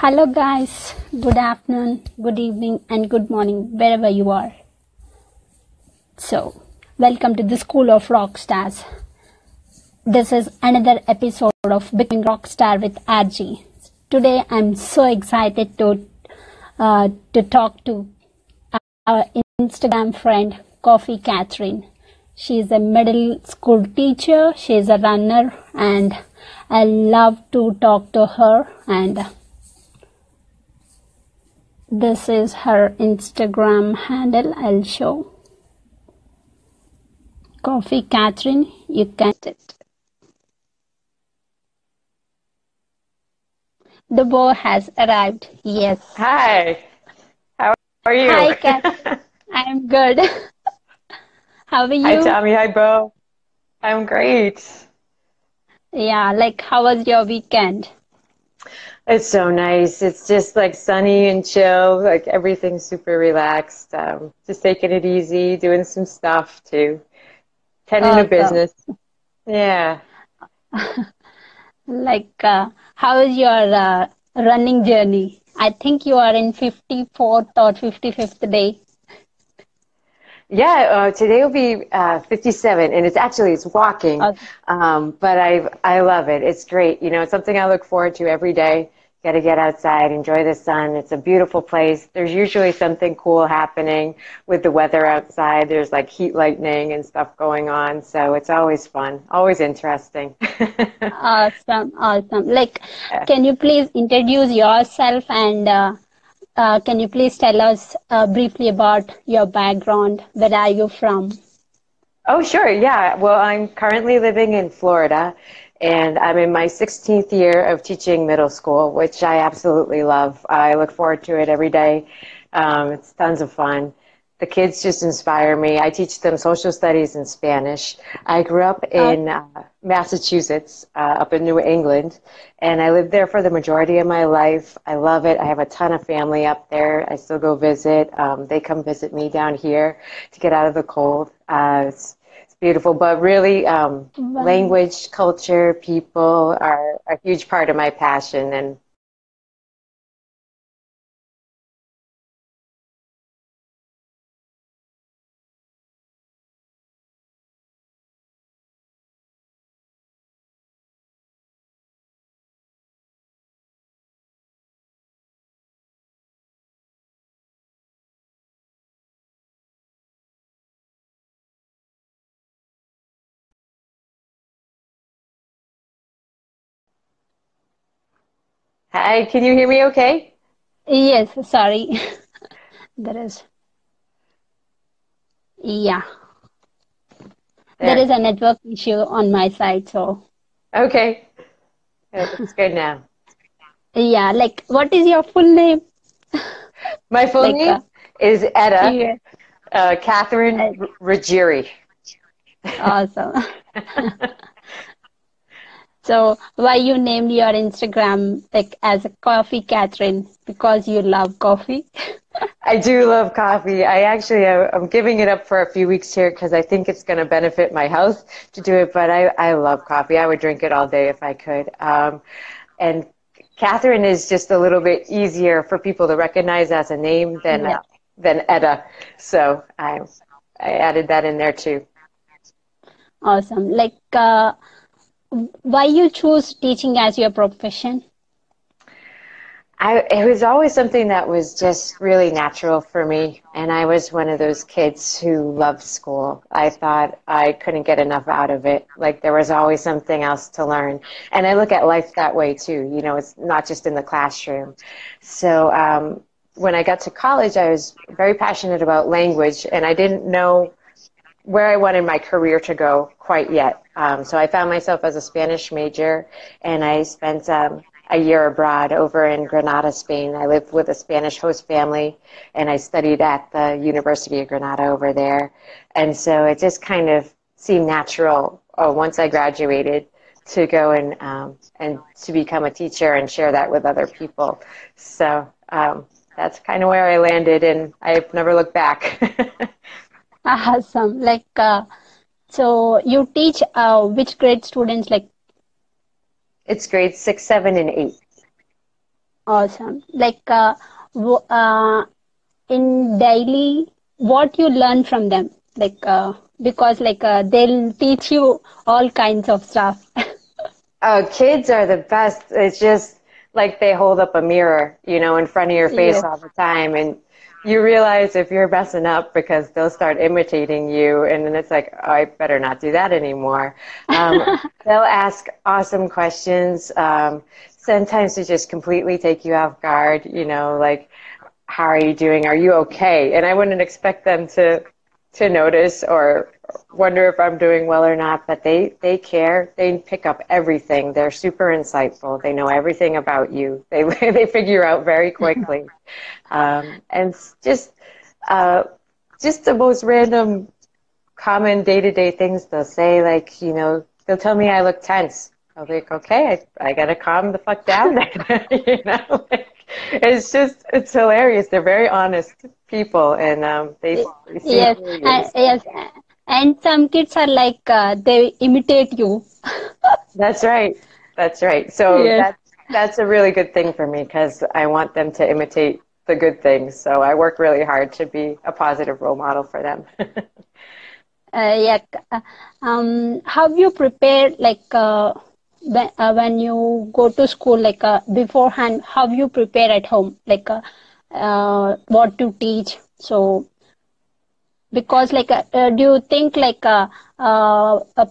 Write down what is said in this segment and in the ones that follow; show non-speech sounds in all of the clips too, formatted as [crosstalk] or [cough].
Hello, guys. Good afternoon, good evening, and good morning, wherever you are. So, welcome to the School of Rock Stars. This is another episode of Becoming Rockstar with RG. Today, I'm so excited to uh, to talk to our Instagram friend, Coffee Catherine. She is a middle school teacher. She is a runner, and I love to talk to her and this is her Instagram handle. I'll show. Coffee Catherine, you can it. The bow has arrived. Yes. Hi. How are you? Hi, Kat. [laughs] I'm good. [laughs] How are you? Hi, Tommy. Hi, Bo. I'm great. Yeah, like how was your weekend? It's so nice. It's just like sunny and chill. Like everything's super relaxed. Um, just taking it easy, doing some stuff too, tending Awesome. business. Yeah. [laughs] Like, uh, how is your uh, running journey? I think you are in 54th or 55th day. Yeah, uh, today will be uh, 57, and it's actually it's walking, Uh, um, but I I love it. It's great. You know, it's something I look forward to every day. Got to get outside, enjoy the sun. It's a beautiful place. There's usually something cool happening with the weather outside. There's like heat lightning and stuff going on, so it's always fun, always interesting. [laughs] awesome, awesome. Like, Yeah. can you please introduce yourself and uh, uh, can you please tell us uh, briefly about your background? Where are you from? Oh, sure. Yeah. Well, I'm currently living in Florida and I'm in my 16th year of teaching middle school, which I absolutely love. I look forward to it every day. Um, it's tons of fun. The kids just inspire me. I teach them social studies and Spanish. I grew up in uh, Massachusetts, uh, up in New England, and I lived there for the majority of my life. I love it. I have a ton of family up there. I still go visit. Um, they come visit me down here to get out of the cold. Uh, it's, it's beautiful, but really, um, language, culture, people are a huge part of my passion, and hi, can you hear me okay? Yes, sorry. [laughs] There is, yeah, there There. is a network issue on my side. So, Okay. It's good now. yeah, like, what is your full name? [laughs] My full Like, name uh, is Etta yeah, uh, Catherine uh, R- Ruggieri. awesome. [laughs] So, why you named your Instagram like as a Coffee Catherine? Because you love coffee? [laughs] I do love coffee. I actually, uh, I'm giving it up for a few weeks here because I think it's going to benefit my health to do it. But I, I love coffee. I would drink it all day if I could. Um, and Catherine is just a little bit easier for people to recognize as a name than Yeah, uh, than Etta. So I I added that in there too. awesome. Like, uh, why you choose teaching as your profession? I, it was always something that was just really natural for me. And I was one of those kids who loved school. I thought I couldn't get enough out of it. Like there was always something else to learn. And I look at life that way too. You know, it's not just in the classroom. So um, when I got to college, I was very passionate about language and I didn't know where I wanted my career to go quite yet. Um, so I found myself as a Spanish major, and I spent um, a year abroad over in Granada, Spain. I lived with a Spanish host family, and I studied at the University of Granada over there. And so it just kind of seemed natural uh, once I graduated to go and um, and to become a teacher and share that with other people. So um, that's kind of where I landed, and I've never looked back. [laughs] Awesome. Like, uh, so you teach uh, which grade students? Like, it's grades six, seven, and eight. Awesome. Like uh, w- uh, in daily, what you learn from them, like uh, because like uh, they'll teach you all kinds of stuff. Oh, [laughs] kids are the best. It's just like they hold up a mirror, you know, in front of your face Yeah. all the time, and you realize if you're messing up because they'll start imitating you, and then it's like, oh, I better not do that anymore. Um, [laughs] they'll ask awesome questions. Um, sometimes to just completely take you off guard, you know, like, how are you doing? Are you okay? And I wouldn't expect them to to notice or wonder if I'm doing well or not, but they, they care. They pick up everything. They're super insightful. They know everything about you. They, [laughs] they figure out very quickly. [laughs] Um, and just, uh, just the most random, common day to day things they'll say, like, you know, they'll tell me I look tense. I'll be like, okay, I, I gotta calm the fuck down. [laughs] you know, like, it's just, it's hilarious. They're very honest people, and um, they, yes, and, yes, and some kids are like uh, they imitate you. [laughs] That's right. That's right. So Yes. that's that's a really good thing for me because I want them to imitate the good things. So I work really hard to be a positive role model for them. [laughs] Uh, yeah. uh, Um, how you prepare like uh, when, uh, when you go to school like uh, beforehand? How you prepare at home? Like uh, uh, what to teach? So because like uh, uh, do you think like uh, uh, a,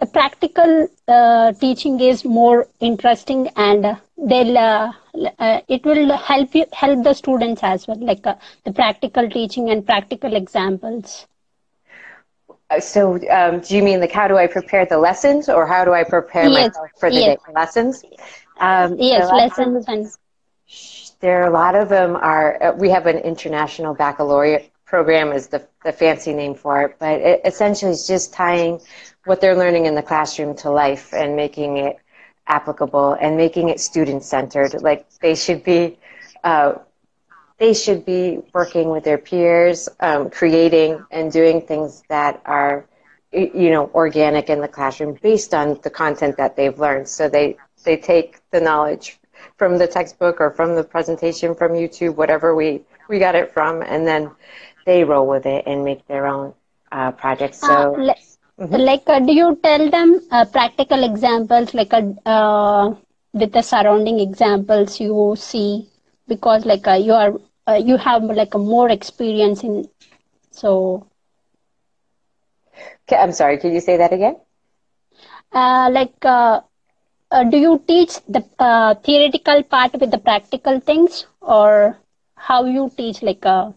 a practical uh, teaching is more interesting and they'll uh, uh, it will help you help the students as well like uh, the practical teaching and practical examples so um, do you mean like how do I prepare the lessons or how do I prepare Yes, myself for the yes. day lessons? Um, yes lessons and There are a lot of them are. Uh, we have an international baccalaureate program, is the the fancy name for it, but it essentially is just tying what they're learning in the classroom to life and making it applicable and making it student centered. Like they should be. Uh, they should be working with their peers, um, creating and doing things that are, you know, organic in the classroom based on the content that they've learned. So they they take the knowledge from the textbook or from the presentation from YouTube, whatever we we got it from, and then they roll with it and make their own uh, projects. Uh, So li- like uh, do you tell them uh, practical examples like a uh, with the surrounding examples you see because like uh, you are uh, you have like a more experience in so Okay, I'm sorry, could you say that again? uh, like uh, uh, do you teach the uh, theoretical part with the practical things or how you teach like uh,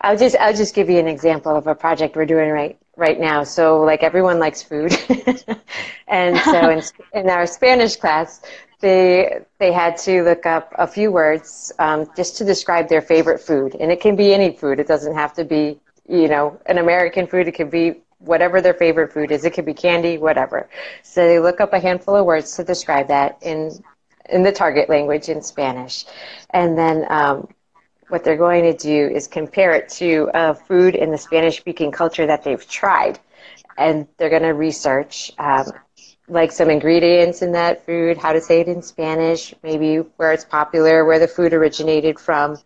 I'll just I'll just give you an example of a project we're doing right right now. So like everyone likes food, [laughs] and so in, [laughs] in our Spanish class, they they had to look up a few words um, just to describe their favorite food, and it can be any food. It doesn't have to be you know an American food. It could be whatever their favorite food is. It could be candy, whatever. So they look up a handful of words to describe that in in the target language in Spanish, and then. Um, what they're going to do is compare it to a food in the Spanish speaking culture that they've tried. And they're going to research um, like some ingredients in that food, how to say it in Spanish, maybe where it's popular, where the food originated from.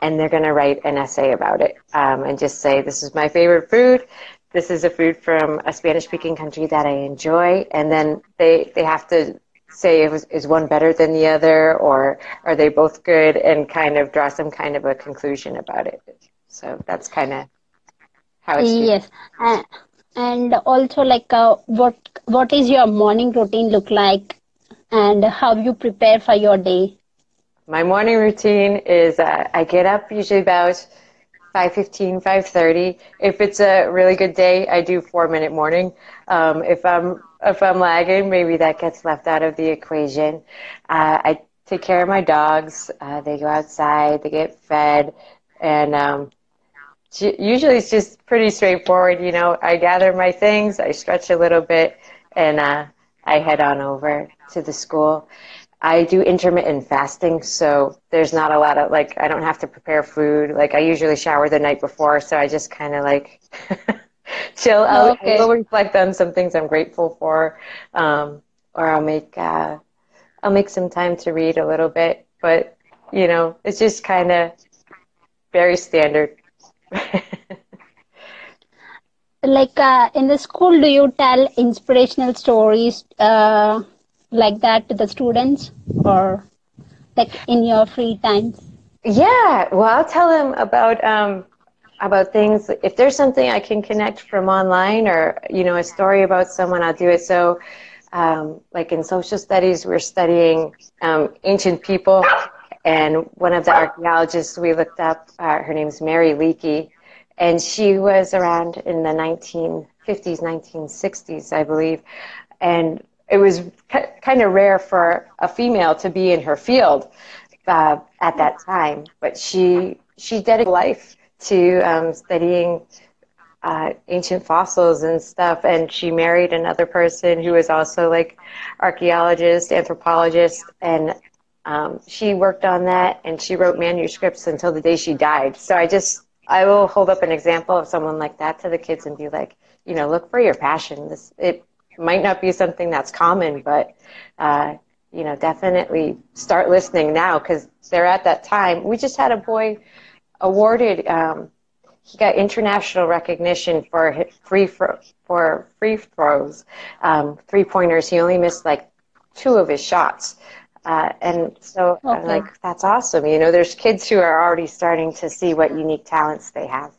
And they're going to write an essay about it um, and just say, This is my favorite food. This is a food from a Spanish speaking country that I enjoy. And then they, they have to say is, is one better than the other or are they both good and kind of draw some kind of a conclusion about it. So that's kind of how it's yes. Uh, and also like uh, what what is your morning routine look like? And how you prepare for your day? My morning routine is uh, i get up usually about 5.15 5.30 if it's a really good day i do four minute morning um, if i'm if i'm lagging maybe that gets left out of the equation uh, i take care of my dogs uh, they go outside they get fed and um, usually it's just pretty straightforward. You know, I gather my things, I stretch a little bit, and uh, I head on over to the school. I do intermittent fasting, so there's not a lot of like I don't have to prepare food. Like I usually shower the night before, so I just kind of like [laughs] chill. I'll, Okay. I'll [laughs] reflect on some things I'm grateful for, um, or I'll make uh, I'll make some time to read a little bit, but you know, it's just kind of very standard. [laughs] like uh, in the school, do you tell inspirational stories uh, like that to the students, or like in your free time? Yeah, well, I'll tell them about um, about things. If there's something I can connect from online, or you know, a story about someone, I'll do it. So, um, like in social studies, we're studying um, ancient people, and one of the archaeologists we looked up, uh, her name's Mary Leakey, and she was around in the 1950s, 1960s, I believe, and it was kind of rare for a female to be in her field uh, at that time. But she she dedicated life to um, studying uh, ancient fossils and stuff, and she married another person who was also like archaeologist, anthropologist, and um, she worked on that and she wrote manuscripts until the day she died. So I just I will hold up an example of someone like that to the kids and be like, you know, look for your passion. This it might not be something that's common, but uh, you know, definitely start listening now because they're at that time. We just had a boy awarded. Um, he got international recognition for free for, for free throws, um, three pointers. He only missed like two of his shots. Uh, and so okay. I'm like, that's awesome. You know, there's kids who are already starting to see what unique talents they have.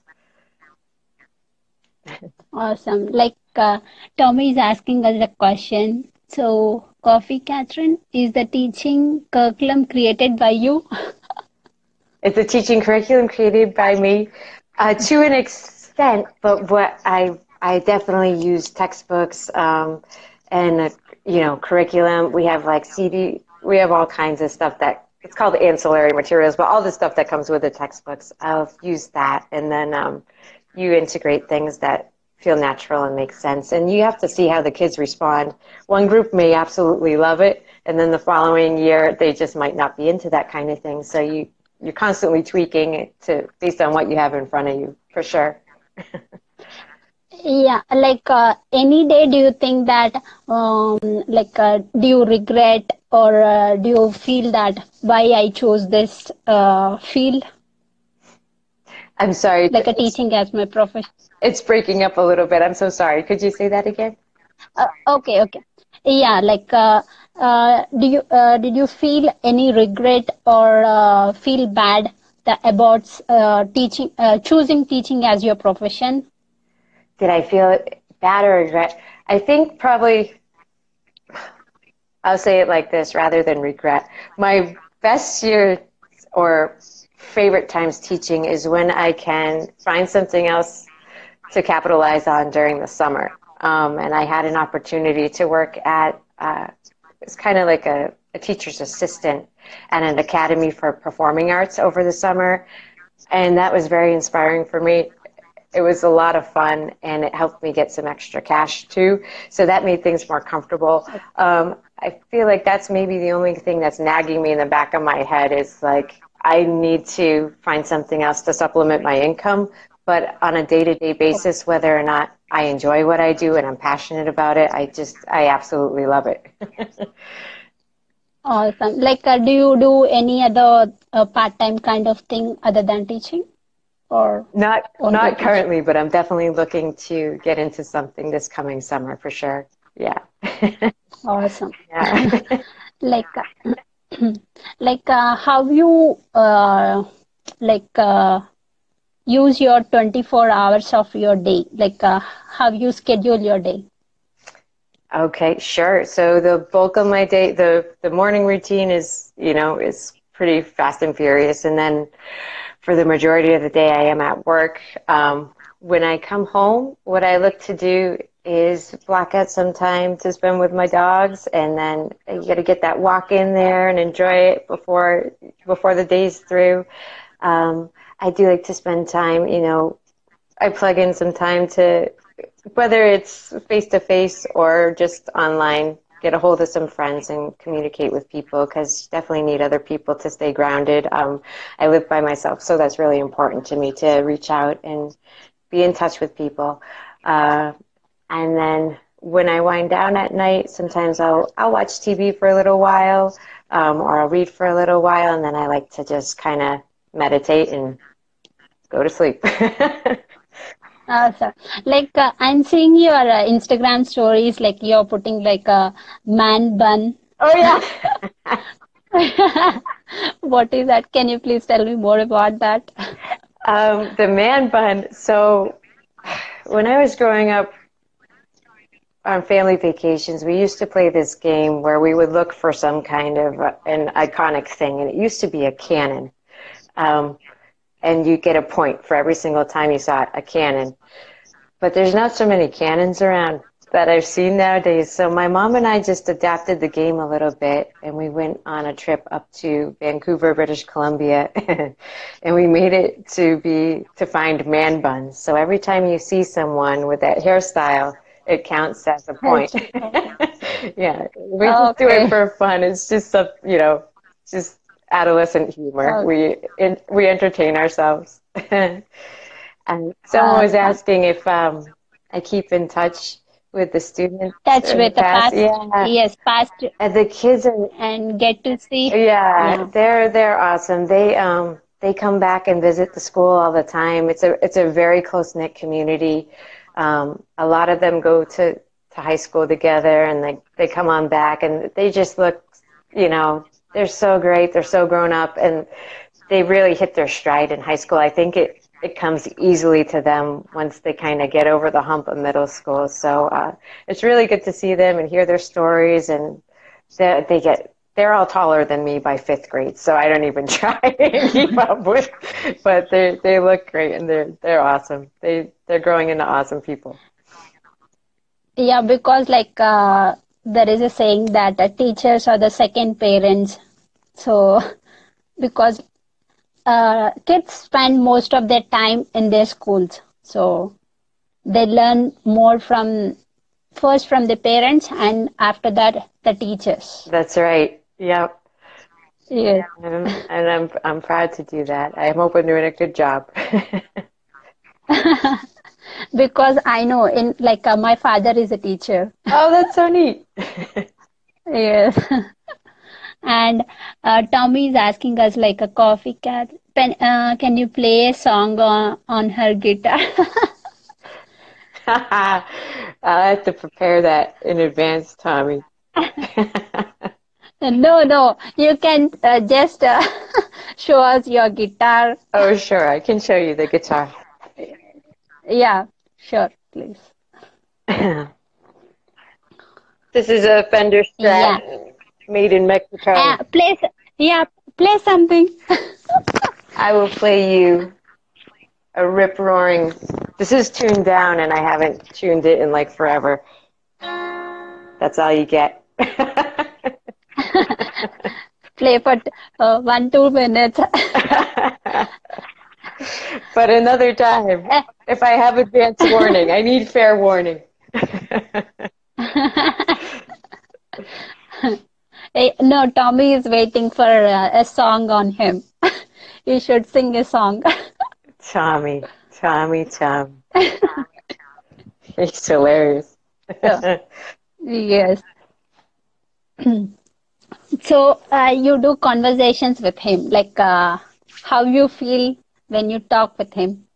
Awesome. Like uh, Tommy is asking us a question. So, Coffee Catherine, is the teaching curriculum created by you? [laughs] it's a teaching curriculum created by me uh, to an extent, but what I I definitely use textbooks um, and uh, you know curriculum. We have like CD. We have all kinds of stuff that it's called ancillary materials, but all the stuff that comes with the textbooks, I'll use that, and then um, you integrate things that feel natural and make sense. And you have to see how the kids respond. One group may absolutely love it, and then the following year they just might not be into that kind of thing. So you you're constantly tweaking it to based on what you have in front of you, for sure. [laughs] yeah, like uh, any day, do you think that um, like uh, do you regret or uh, do you feel that why I chose this uh, field? I'm sorry. Like a teaching as my profession. It's breaking up a little bit. I'm so sorry. Could you say that again? Uh, okay, okay. Yeah, like, uh, uh, do you uh, did you feel any regret or uh, feel bad that, about uh, teaching, choosing teaching as your profession? Did I feel bad or regret? I think probably. I'll say it like this rather than regret. My best year or favorite times teaching is when I can find something else to capitalize on during the summer. Um, and I had an opportunity to work at, uh, it's kind of like a, a teacher's assistant at an academy for performing arts over the summer. And that was very inspiring for me. It was a lot of fun and it helped me get some extra cash too. So that made things more comfortable. Um, I feel like that's maybe the only thing that's nagging me in the back of my head is like, I need to find something else to supplement my income but on a day-to-day basis whether or not i enjoy what i do and i'm passionate about it i just i absolutely love it. [laughs] Awesome. Like uh, do you do any other uh, part-time kind of thing other than teaching? Or not not currently but i'm definitely looking to get into something this coming summer for sure. Yeah. [laughs] Awesome. Yeah. [laughs] like uh, [clears throat] like uh, how you uh, like uh, use your 24 hours of your day? Like, uh, how you schedule your day? Okay, sure. So the bulk of my day, the the morning routine is, you know, is pretty fast and furious, and then for the majority of the day, I am at work. Um, when I come home, what I look to do is block out some time to spend with my dogs, and then you got to get that walk in there and enjoy it before before the day's through. Um, I do like to spend time, you know, I plug in some time to, whether it's face to face or just online, get a hold of some friends and communicate with people because definitely need other people to stay grounded. Um, I live by myself, so that's really important to me to reach out and be in touch with people. Uh, and then when I wind down at night, sometimes I'll I'll watch TV for a little while, um, or I'll read for a little while, and then I like to just kind of meditate and go to sleep. [laughs] Awesome. Like uh, I'm seeing your uh, Instagram stories, like you're putting like a man bun. oh yeah. [laughs] What is that? Can you please tell me more about that? Um, the man bun. So, when I was growing up on family vacations, we used to play this game where we would look for some kind of uh, an iconic thing, and it used to be a cannon. Um, and you get a point for every single time you saw a cannon. But there's not so many cannons around that I've seen nowadays. So my mom and I just adapted the game a little bit and we went on a trip up to Vancouver, British Columbia [laughs] and we made it to be to find man buns. So every time you see someone with that hairstyle, it counts as a point. [laughs] yeah. We Oh, just do it for fun. It's just a, you know, just adolescent humor. Oh. We in, we entertain ourselves. [laughs] and someone was Awesome. asking if um, I keep in touch with the students. Touch with the past, Yeah. yes, past, And the kids are and get to see. yeah, Yeah. they're they're awesome. They um they come back and visit the school all the time. It's a it's a very close knit community. Um, a lot of them go to, to high school together and they, they come on back and they just look you know, they're so great, they're so grown up and they really hit their stride in high school. I think it it comes easily to them once they kind of get over the hump of middle school. So uh, it's really good to see them and hear their stories and they, they get they're all taller than me by fifth grade, so I don't even [laughs] try and keep [laughs] up with. But they they look great and they're they're awesome. They they're growing into awesome people. Yeah, because like uh, there is a saying that uh, teachers are the second parents. So, [laughs] because uh, kids spend most of their time in their schools, so they learn more from first from the parents and after that the teachers. That's right. Yep. Yes. And, and I'm I'm proud to do that. I'm hoping doing a good job. [laughs] Because I know in like uh, my father is a teacher. oh, that's so neat. [laughs] Yes. [laughs] And uh, Tommy is asking us like a coffee cat. Pen, uh, can you play a song on, on her guitar? I have to prepare that in advance, Tommy. No, no. You can uh, just uh, [laughs] show us your guitar. oh, sure. I can show you the guitar. Yeah, sure, please. [clears throat] This is a Fender Strat made in Mexico. Uh, play, yeah, play something. [laughs] I will play you a rip roaring. This is tuned down, and I haven't tuned it in like forever. That's all you get. [laughs] play for uh, one, two minutes. [laughs] but another time, if I have advance warning, I need fair warning. [laughs] Eh, no, Tommy is waiting for uh, a song on him. [laughs] you should sing a song. Tommy, Tommy, Tom. He's hilarious. Yes. [clears throat] So uh, you do conversations with him, like uh, how you feel when you talk with him.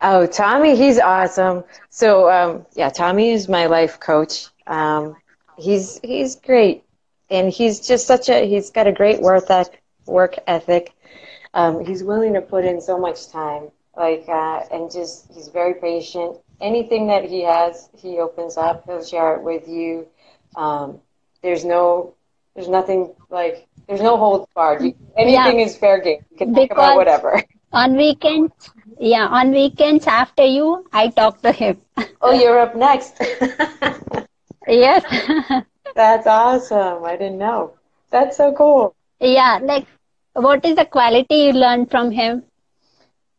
Oh, Tommy, he's awesome. So, um, yeah, Tommy is my life coach. Um, he's he's great, and he's just such a he's got a great work eth- work ethic. Um, he's willing to put in so much time, like, uh, and just he's very patient. Anything that he has, he opens up. He'll share it with you. Um, there's no, there's nothing like there's no holds barred. You, anything is fair game. You can talk about whatever. On weekends, yeah, on weekends after you, I talk to him. Oh, you're up next. [laughs] yes. [laughs] That's awesome. I didn't know. That's so cool. yeah, like what is the quality you learned from him?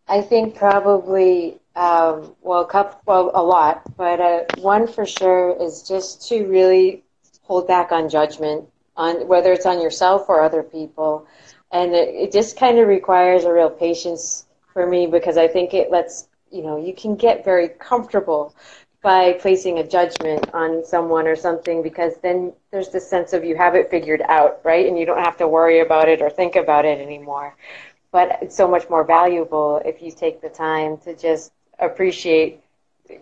I think probably, um, well, a couple, well, a lot, but uh, one for sure is just to really hold back on judgment, on whether it's on yourself or other people, and it, it just kind of requires a real patience for me because I think it lets you know you can get very comfortable by placing a judgment on someone or something because then there's this sense of you have it figured out, right? And you don't have to worry about it or think about it anymore. But it's so much more valuable if you take the time to just appreciate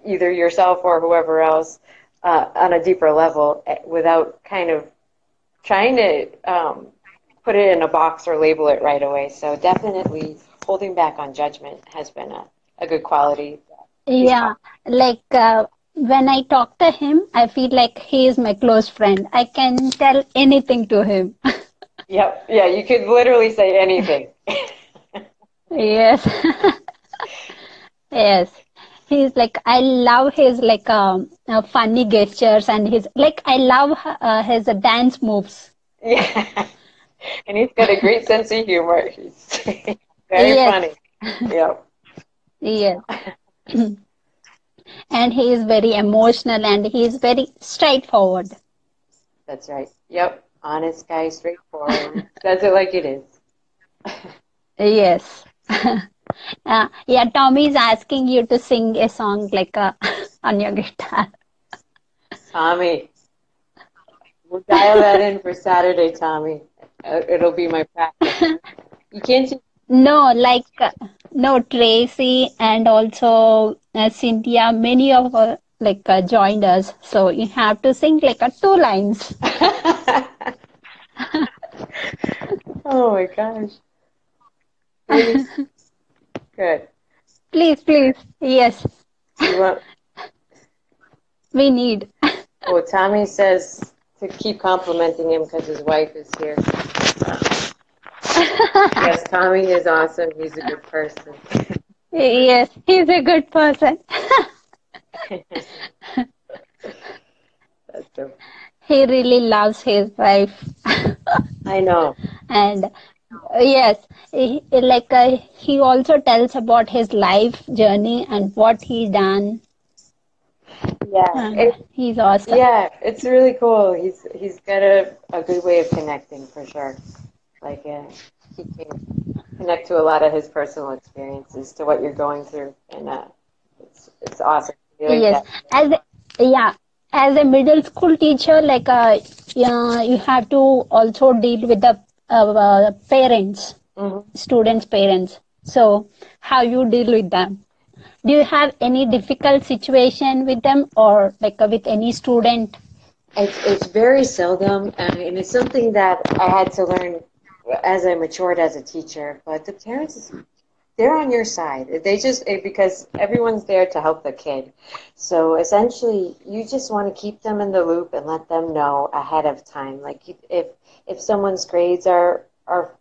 either yourself or whoever else uh, on a deeper level eh, without kind of trying to um, put it in a box or label it right away. So definitely holding back on judgment has been a, a good quality. Yeah, like uh, when I talk to him, I feel like he is my close friend. I can tell anything to him. [laughs] yep, yeah, you could literally say anything. [laughs] yes. [laughs] yes. He's like I love his like um, uh, funny gestures and his like I love uh, his dance moves. Yeah, [laughs] and he's got a great sense of humor. He's [laughs] very yes. funny. Yep. yeah [clears throat] and he is very emotional and he is very straightforward. That's right. Yep. Honest guy, straightforward. Says it like it is. [laughs] yes. Uh, yeah, Tommy is asking you to sing a song like uh, [laughs] on your guitar. Tommy, we'll dial that in for Saturday, Tommy. Uh, it'll be my practice. You can't. [laughs] No, like uh, no Tracy and also uh, Cynthia. Many of uh, like uh, joined us, so you have to sing like two lines. [laughs] oh my gosh. Good. Please, please. Yes. Want... [laughs] we need. [laughs] Well, Tommy says to keep complimenting him because his wife is here. yes, [laughs] Tommy is awesome. He's a good person. Yes, he's a good person. he really loves his wife. I know. And yes. He, like uh, he also tells about his life journey and what he done. Yeah it, he's awesome. yeah it's really cool. He's he's got a, a good way of connecting for sure. Like uh, he can connect to a lot of his personal experiences to what you're going through and uh, it's it's awesome yes. as a, yeah as a middle school teacher like uh, yeah, you have to also deal with the uh, parents, mm-hmm. students' parents. So, how you deal with them? Do you have any difficult situation with them, or like uh, with any student? It's it's very seldom, and it's something that I had to learn as I matured as a teacher. But the parents they're on your side. They just eh, because everyone's there to help the kid. So essentially, you just want to keep them in the loop and let them know ahead of time. Like if if someone's grades are are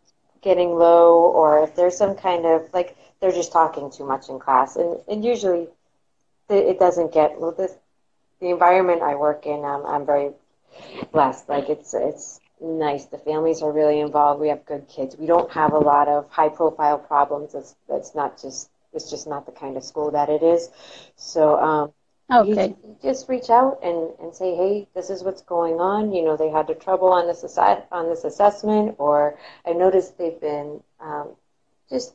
getting low, or if there's some kind of like they're just talking too much in class, and and usually it doesn't get well. This the environment I work in, um, I'm very blessed. Like it's it's nice. The families are really involved. We have good kids. We don't have a lot of high profile problems. That's that's not just it's just not the kind of school that it is. So um, okay. You, you just reach out and, and say, hey, this is what's going on. You know, they had trouble on this assi- on this assessment, or I noticed they've been um, just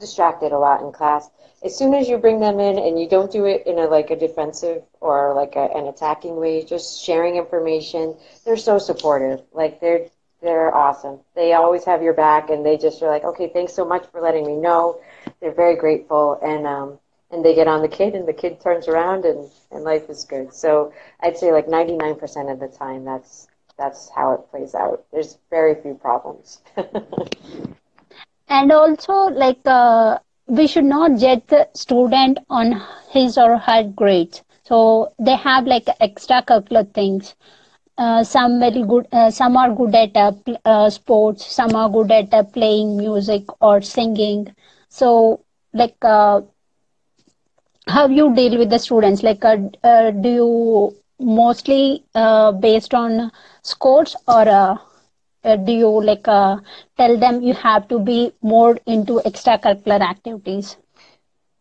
distracted a lot in class. As soon as you bring them in and you don't do it in a like a defensive or like a, an attacking way, just sharing information, they're so supportive. Like they're they're awesome. They always have your back and they just are like, okay, thanks so much for letting me know. They're very grateful and um and they get on the kid and the kid turns around and, and life is good. So I'd say like 99% of the time that's that's how it plays out. There's very few problems. [laughs] and also like uh, we should not judge the student on his or her grades so they have like extracurricular things uh, some very good uh, some are good at uh, uh sports some are good at uh, playing music or singing so like uh, how you deal with the students like do you mostly based on scores or uh, do you like uh, tell them you have to be more into extracurricular activities?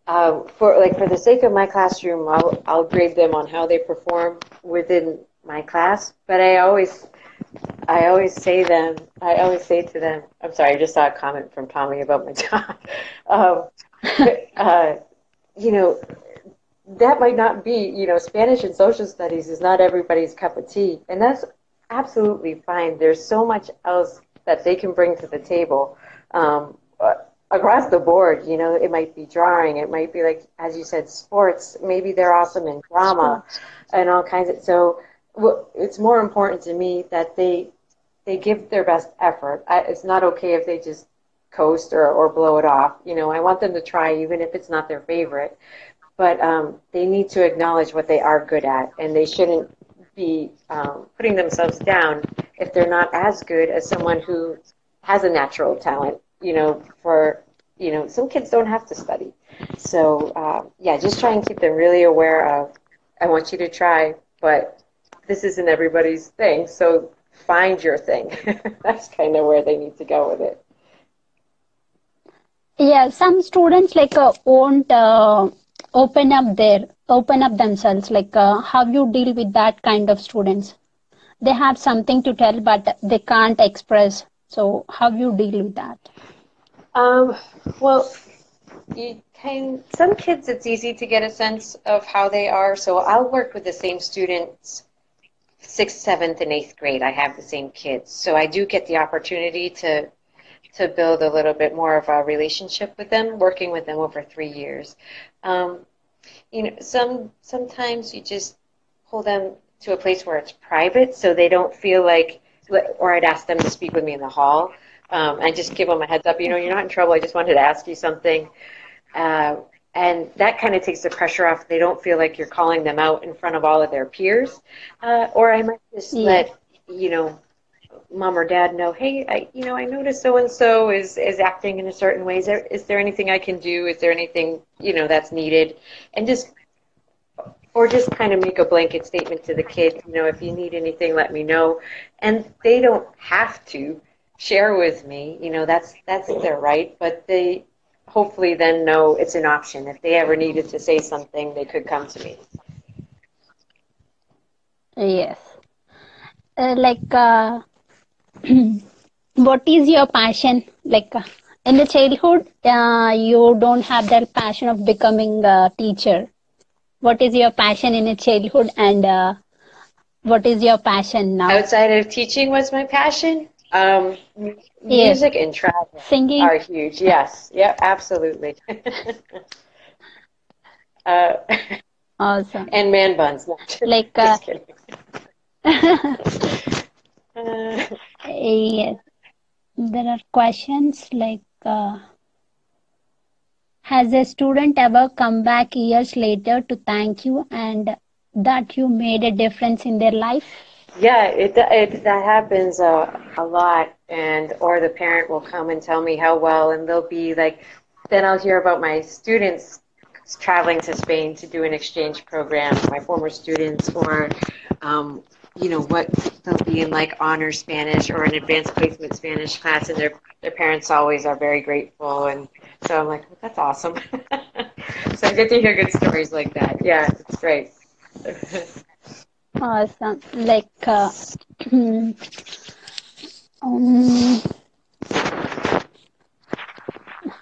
Uh, for like for the sake of my classroom, I'll I'll grade them on how they perform within my class. But I always I always say them. I always say to them. I'm sorry, I just saw a comment from Tommy about my [laughs] dog. um, uh, you know, that might not be, you know, Spanish and social studies is not everybody's cup of tea. And that's absolutely fine. There's so much else that they can bring to the table. Um, across the board, you know, it might be drawing, it might be like, as you said, sports. Maybe they're awesome in drama and all kinds of. So it's more important to me that they they give their best effort. I, it's not okay if they just coast or, or blow it off. You know, I want them to try even if it's not their favorite. But um, they need to acknowledge what they are good at, and they shouldn't be um, putting themselves down if they're not as good as someone who has a natural talent. You know, for you know, some kids don't have to study. So uh, yeah, just try and keep them really aware of. I want you to try, but this isn't everybody's thing. So find your thing. [laughs] That's kind of where they need to go with it. Yeah, some students like uh, won't uh, open up their open up themselves. Like uh, how you deal with that kind of students? They have something to tell, but they can't express. So how you deal with that? Um, well, you can. Some kids, it's easy to get a sense of how they are. So I'll work with the same students sixth, seventh, and eighth grade. I have the same kids, so I do get the opportunity to to build a little bit more of a relationship with them, working with them over three years. Um, you know, some sometimes you just pull them to a place where it's private, so they don't feel like, or I'd ask them to speak with me in the hall. Um, and just give them a heads up. You know, you're not in trouble. I just wanted to ask you something. Uh, and that kind of takes the pressure off. They don't feel like you're calling them out in front of all of their peers. Uh, or I might just yeah. let, you know, mom or dad know, hey, I, you know, I noticed so and so is is acting in a certain way. Is there is there anything I can do? Is there anything you know that's needed? And just or just kind of make a blanket statement to the kids. You know, if you need anything, let me know. And they don't have to share with me. You know, that's that's their right. But they hopefully then know it's an option. If they ever needed to say something, they could come to me. Yes. Uh, like uh, [clears throat] what is your passion? Like uh, in the childhood uh, you don't have that passion of becoming a teacher. What is your passion in a childhood and uh, what is your passion now? Outside of teaching was my passion. Um, music and travel Singing. are huge. Yes. Yeah absolutely. [laughs] Uh, [laughs] awesome. and man buns. [laughs] Like uh, uh, there are questions like uh, has a student ever come back years later to thank you and that you made a difference in their life? Yeah it, it that happens uh, a lot and or the parent will come and tell me how well and they'll be like then i'll hear about my students traveling to spain to do an exchange program. My former students or um, you know what they'll be in like honor Spanish or an advanced placement Spanish class, and their their parents always are very grateful, and so I'm like, well, that's awesome. [laughs] so I get to hear good stories like that. Yeah, it's great. [laughs] awesome. Like, uh, [clears throat] um,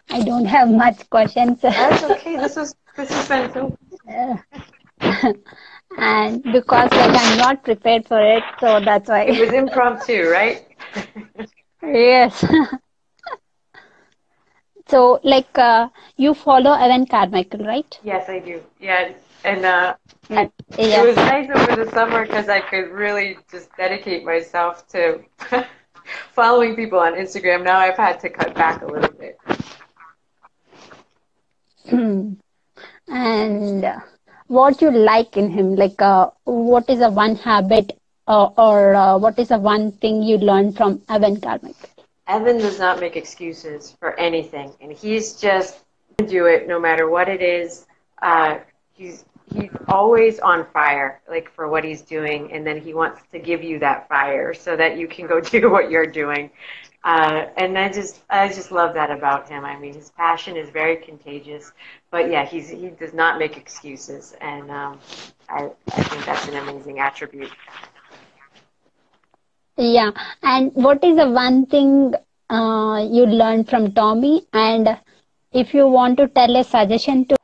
I don't have much questions. That's [laughs] okay. This is this has been so. And because like I'm not prepared for it, so that's why. It was impromptu, right? yes. [laughs] so like uh, you follow Evan Carmichael, right? Yes, I do. Yeah, and uh, yeah. it was nice over the summer because I could really just dedicate myself to [laughs] following people on Instagram. Now I've had to cut back a little bit. [clears throat] and. Uh, what you like in him like uh, what is a one habit uh, or uh, what is a one thing you learned from evan carmichael evan does not make excuses for anything and he's just do it no matter what it is. Uh, he's he's always on fire like for what he's doing and then he wants to give you that fire so that you can go [laughs] do what you're doing uh, and I just I just love that about him. I mean, his passion is very contagious. But yeah, he's he does not make excuses, and um, I I think that's an amazing attribute. Yeah, and what is the one thing uh, you learned from Tommy? And if you want to tell a suggestion to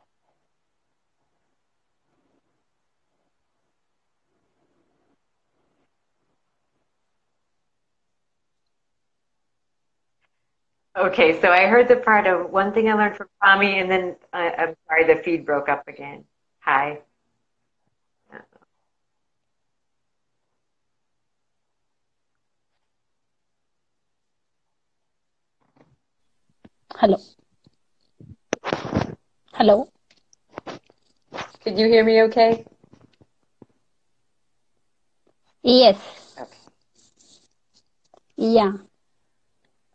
Okay, so I heard the part of one thing I learned from Tommy, and then I, I'm sorry, the feed broke up again. Hi. Hello. Hello. Could you hear me okay? Yes. Okay. Yeah.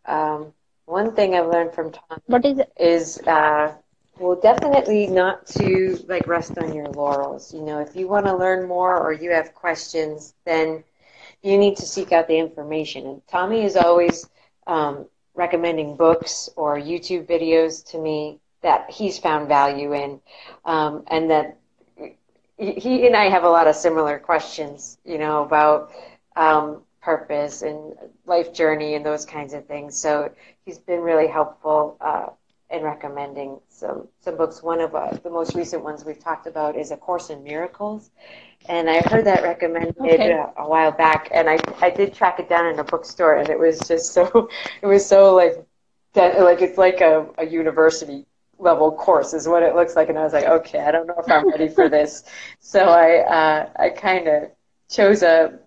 Um, one thing I've learned from Tommy What is it? is uh, well definitely not to like rest on your laurels. You know if you want to learn more or you have questions then you need to seek out the information. And tommy is always um, recommending books or youtube videos to me that he's found value in um, and that he and i have a lot of similar questions you know about um, purpose and life journey and those kinds of things. So he's been really helpful uh, in recommending some some books. One of uh, the most recent ones we've talked about is A Course in Miracles, and I heard that recommended Okay. uh, a while back, and I I did track it down in a bookstore, and it was just so [laughs] it was so like that like it's like a, a university level course is what it looks like, and I was like, okay, I don't know if I'm ready for [laughs] this, so I uh, I kind of chose a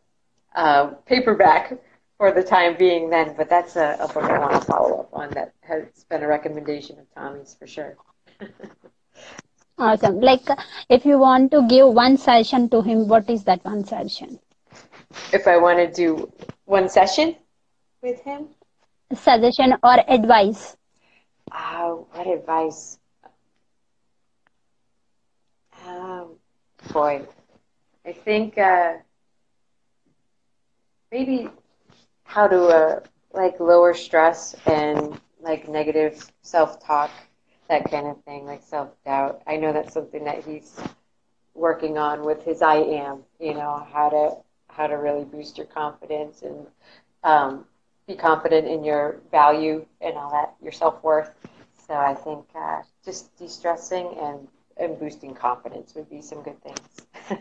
uh, paperback for the time being then, but that's a, a book I want to follow up on that has been a recommendation of Tommy's for sure. [laughs] Awesome. Like, if you want to give one session to him, what is that one session? If I want to do one session with him, Suggestion or advice? uh, what advice? Um, boy, I think uh, maybe how to uh, like lower stress and like negative self-talk, that kind of thing, like self-doubt. I know that's something that he's working on with his I am, you know, how to how to really boost your confidence and um, be confident in your value and all that, your self-worth. So I think uh, just de-stressing and, and boosting confidence would be some good things. [laughs]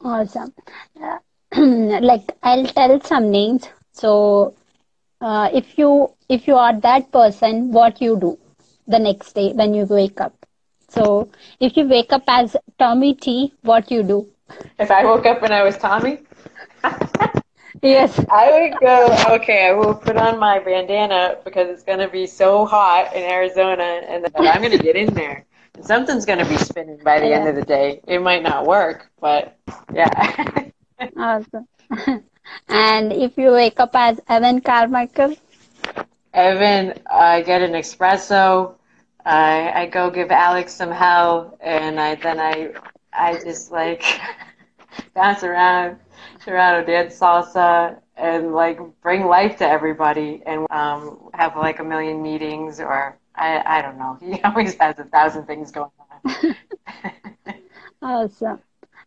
Awesome. Uh, [clears throat] like, I'll tell some names. So, uh, if you if you are that person, what you do the next day when you wake up. So, if you wake up as Tommy T, what you do? if I woke up and I was Tommy, [laughs] Yes. I would go, okay, I will put on my bandana because it's going to be so hot in Arizona and then I'm going to get in there. And something's going to be spinning by the end of the day. It might not work, but yeah. [laughs] Awesome. [laughs] and if you wake up as Evan Carmichael, Evan, I get an espresso. I, I go give Alex some hell, and I then I I just like [laughs] bounce around, Toronto dance salsa, and like bring life to everybody, and um, have like a million meetings, or I I don't know. [laughs] He always has a thousand things going on. awesome.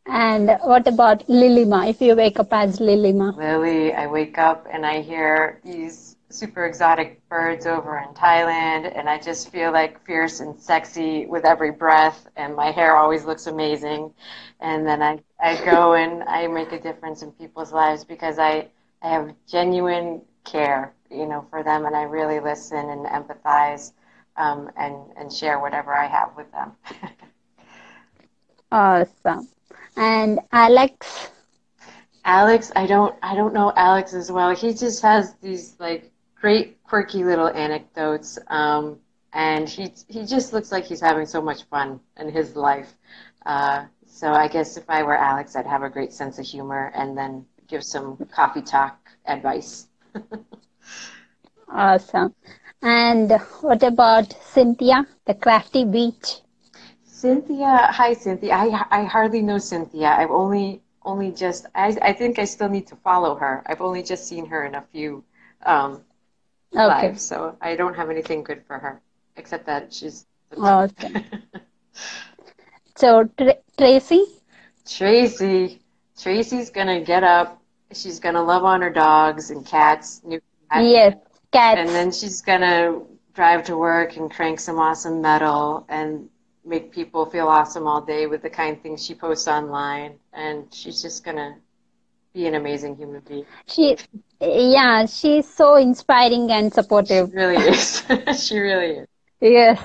And what about Lilima? If you wake up as Lilima, Lily, I wake up and I hear these super exotic birds over in Thailand, and I just feel like fierce and sexy with every breath, and my hair always looks amazing. And then I, I go [laughs] and I make a difference in people's lives because I, I have genuine care, you know, for them, and I really listen and empathize um, and, and share whatever I have with them. [laughs] awesome. And Alex, Alex, I don't I don't know Alex as well. He just has these like great quirky little anecdotes. Um, and he he just looks like he's having so much fun in his life. Uh, so I guess if I were Alex, I'd have a great sense of humor and then give some coffee talk advice. [laughs] awesome. And what about Cynthia, the crafty beach? Cynthia, hi Cynthia. I I hardly know Cynthia. I've only only just I I think I still need to follow her. I've only just seen her in a few um, Okay. lives, so I don't have anything good for her except that she's Awesome. [laughs] So Tr- Tracy, Tracy. Tracy's gonna get up. She's gonna love on her dogs and cats, new cat, yes, cats. and then she's gonna drive to work and crank some awesome metal and make people feel awesome all day with the kind things she posts online. And she's just gonna be an amazing human being. She Yeah, she's so inspiring and She supportive. really is. she really is. [laughs] [laughs] Yes.